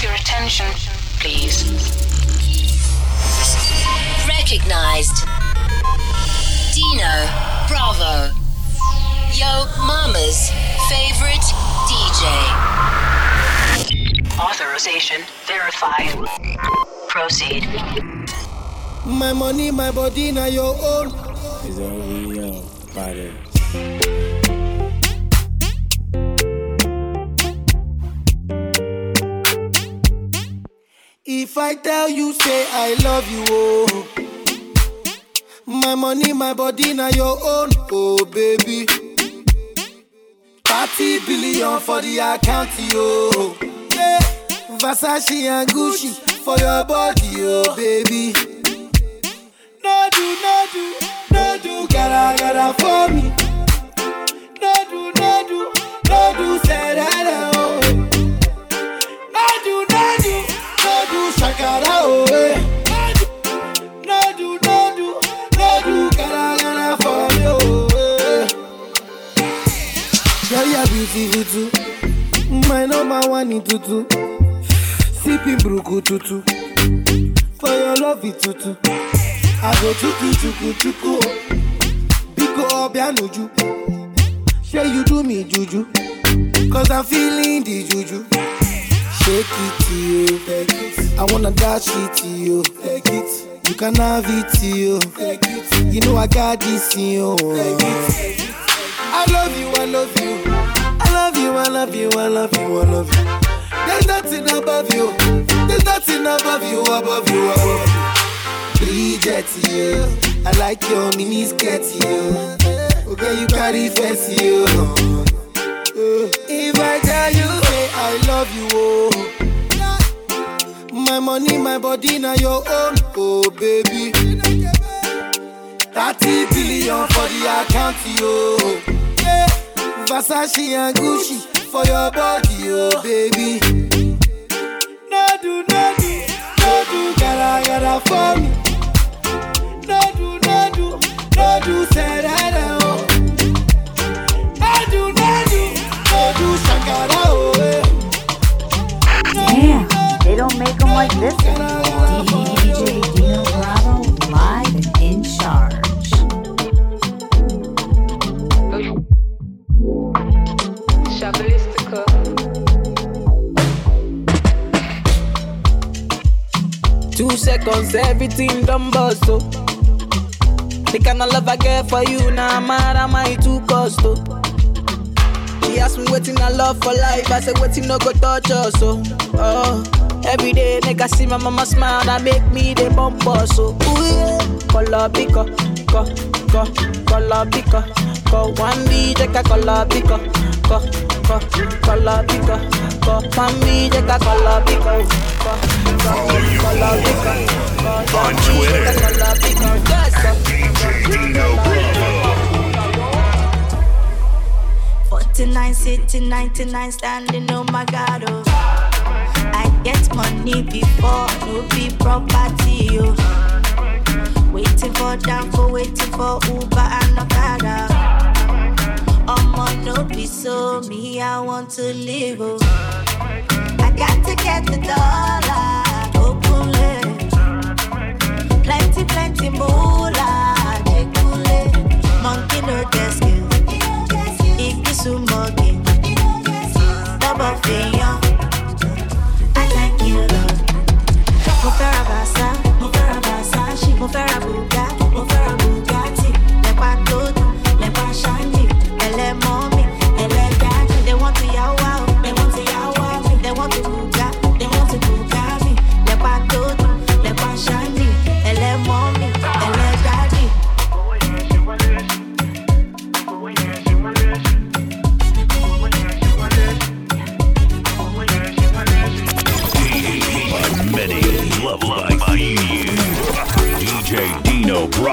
have your attention, please? Recognized. Dino Bravo. Yo Mama's favorite DJ. Authorization verified. Proceed. My money, my body, now your own. Is over yo, body. If I tell you, say I love you, oh. My money, my body, now your own, oh baby. 30 billion for the account, yo. Yeah. Versace and Gucci for your body, oh baby. No do, no do, no do, gotta, gotta for me. No do, no do, no do, say that, Beautiful too. My number one in tutu. Sipping bruku tutu. For your love it tutu. I go chuku chuku chuku. Biko obianuju. Say you do me juju. Cause I'm feeling the juju. Shake it to you. I wanna dash it to you. Take it. You can have it to you. It. You know I got this in you. I love you, I love you. I love you, I love you, I love you, I love you. There's nothing above you. There's nothing above you, above you, above you. Bridget, you. I like your mini skirt, you. Okay, you carry fancy, you. If I tell you, say I love you, oh. My money, my body, now your own, oh baby. 30 billion for the account, yo. Yeah. Versace and Gucci for your body, oh baby. No do, no do, no do, gotta, gotta for me. No do, no do, no do, oh. No do, no do, no do, shakara, oh. eh. Damn, they don't make them like this anymore. Seconds, everything done bust, oh. The kind of love I get for you, now nah, mad am I too cost, oh. She asked me waiting I love for life, I said waiting no go touch us, oh. oh. Every day, make I see my mama smile, that make me the bump us, so ooh yeah. Color pico, co, co, color pico, co. One B, take a color pico, co, co, color pico, co. One B, take a color pico, co, co, color pico, co. on Twitter. Color pico, Dino Bravo. 49 sitting, 99 standing, oh my god, oh. I get money before, no be property, oh. Waiting for Danfo, waiting for Uber and Okada. I'ma no be so me, I want to live, oh. I got to get the dollar, open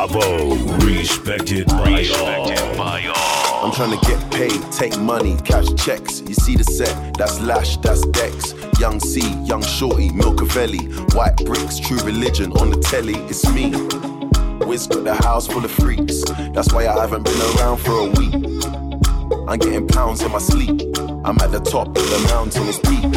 Bravo. Respected by all. I'm trying to get paid, take money, cash checks. You see the set, that's Lash, that's Dex. Young C, Young Shorty, Milcavelli. White bricks, true religion on the telly, it's me. Wiz got the house full of freaks. That's why I haven't been around for a week. I'm getting pounds in my sleep. I'm at the top of the mountain, it's peak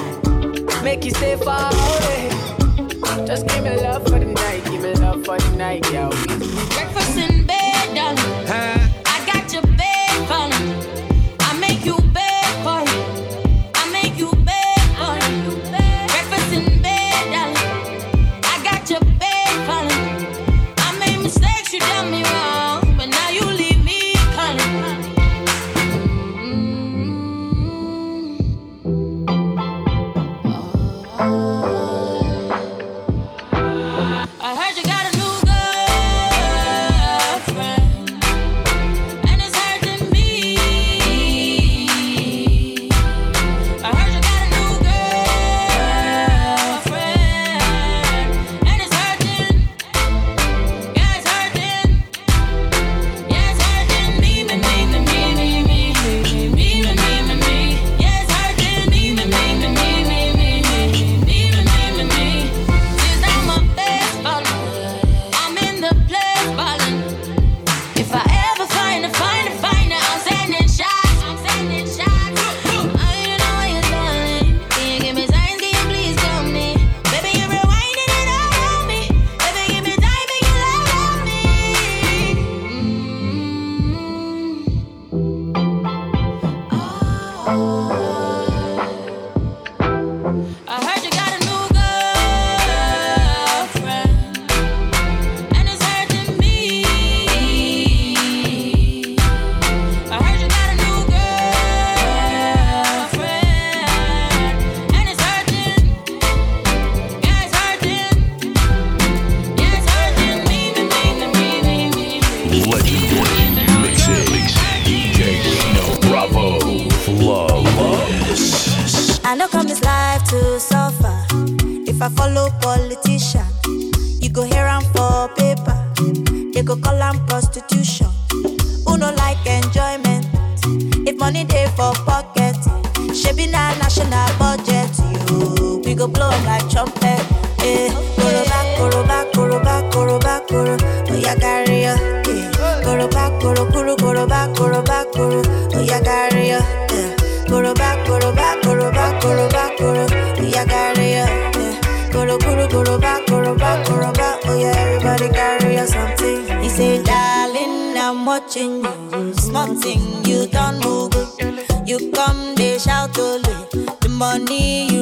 Make you stay far away. Just give me love for the night, give me love for the night, yeah. I money dey for pocket. Shebi our national budget, You We go blow like trumpet. Eh, koroba, koroba, koroba, koroba, koro. Oya carry ya. Eh, koroba, koro, koro, koroba, koroba, koro. Oya carry ya. Eh, koroba, koroba, koroba, koroba, koro. Oya carry ya. Eh, koro, koro, koroba, koroba, koroba. Oya everybody carry eh, something. He say, darling, I'm watching you. Small you don't move come, they shout only. The money you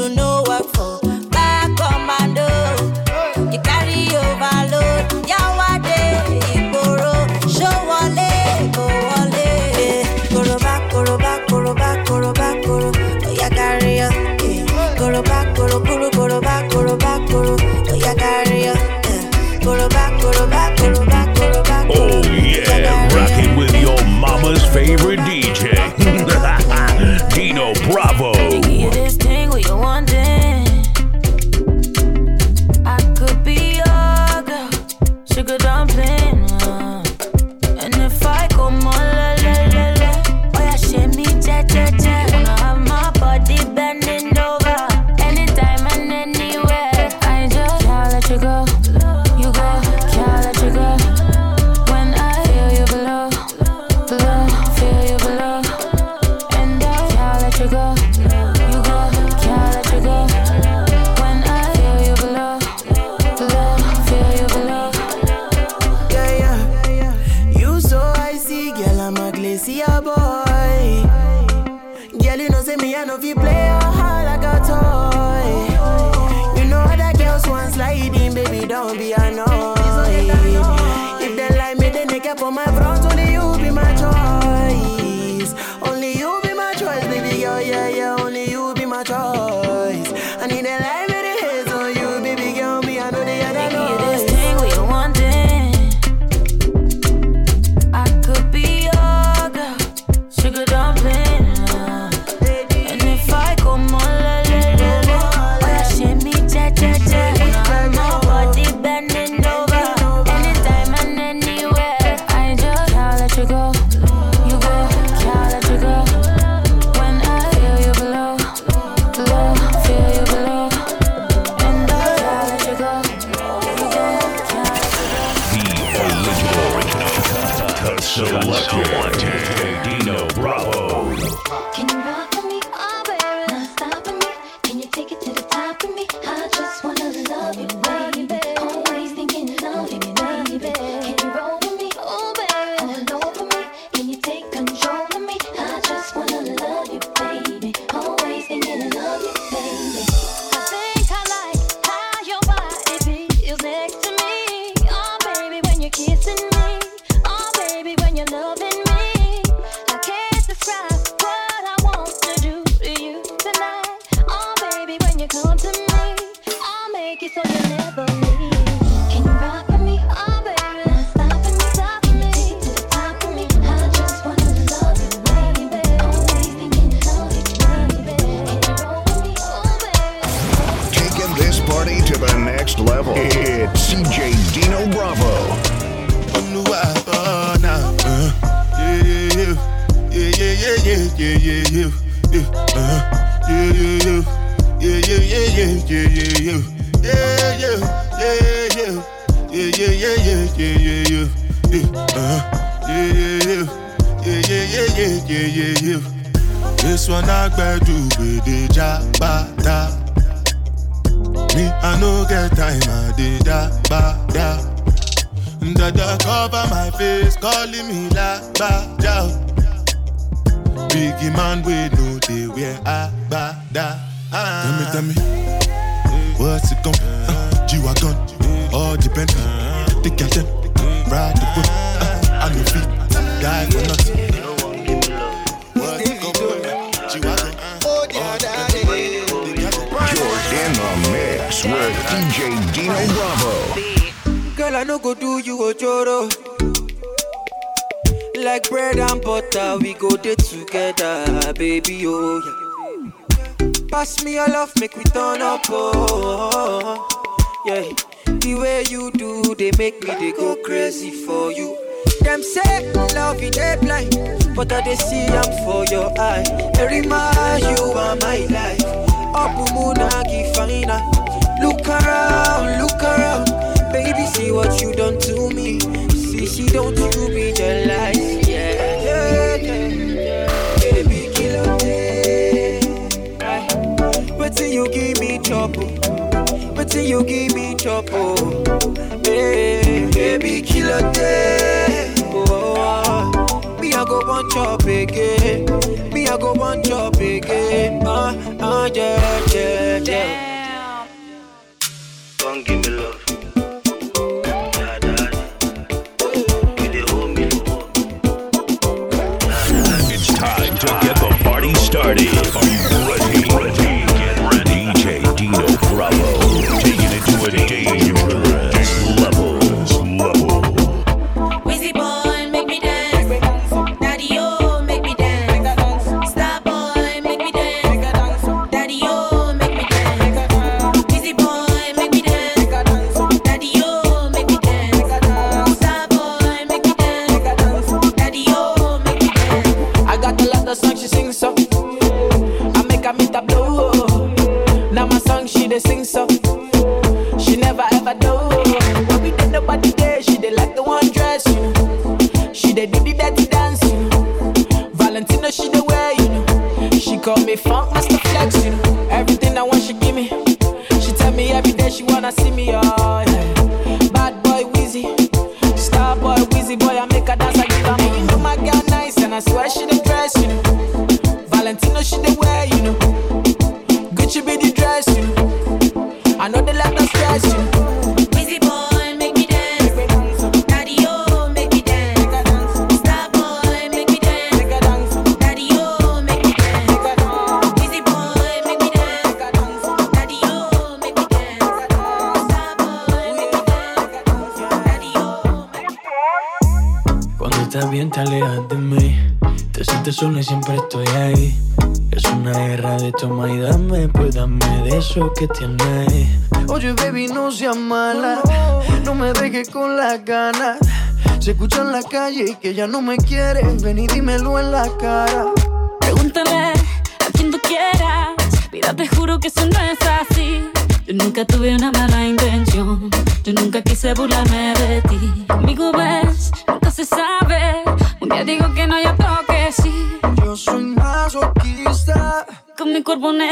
on. If they like me, they naked for my bro. This one I do with the jabata. Me, I no get time, I did ba da. Dada cover my face, calling me la ba da. Biggie man, we know they wear a ba da. Tell me, tell me, what's it gon' uh, G-Wagon, all the Bentley, the captain, ride the whip, uh, I no feet, die for nothing. What's it gon' G-Wagon, all the Bentley, the captain, You're in the mix with DJ Dino Bravo. Girl, I no go do you ojoro. Like bread and butter, we go there together, baby. Oh yeah. Pass me your love, make we turn up. Oh yeah. The way you do, they make me they go crazy for you. Them say love you they blind, but I they see I'm for your eye. Every man, you are my life. Up Munagi fina. Look around, you give me trouble. Hey, baby, kill a day. Oh, me I go one chop again. Me I go one chop again. Ah, ah, yeah, yeah, yeah. Sing so. Te alejas de mí Te sientes sola y siempre estoy ahí Es una guerra de toma y dame Pues dame de eso que tienes Oye baby no seas mala No me dejes con las ganas Se escucha en la calle y que ya no me quieres Ven y dímelo en la cara Pregúntale a quien tú quieras. Mira, te juro que eso no es así. Yo nunca tuve una mala intención. Yo nunca quise burlarme de ti. Conmigo ves, nunca se sabe. Día digo que no, ya toque sí. Yo soy masoquista. Con mi cuerpo un Tú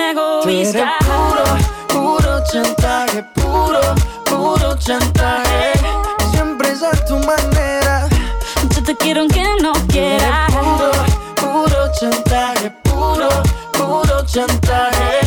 egoísta. puro, puro chantaje, puro, puro chantaje. Siempre es a tu manera. Yo te quiero aunque no quieras. Puro, puro chantaje, puro, puro chantaje.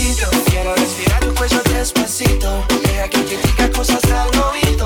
quiero respirar tu cuello despacito. Deja que te diga cosas al oído.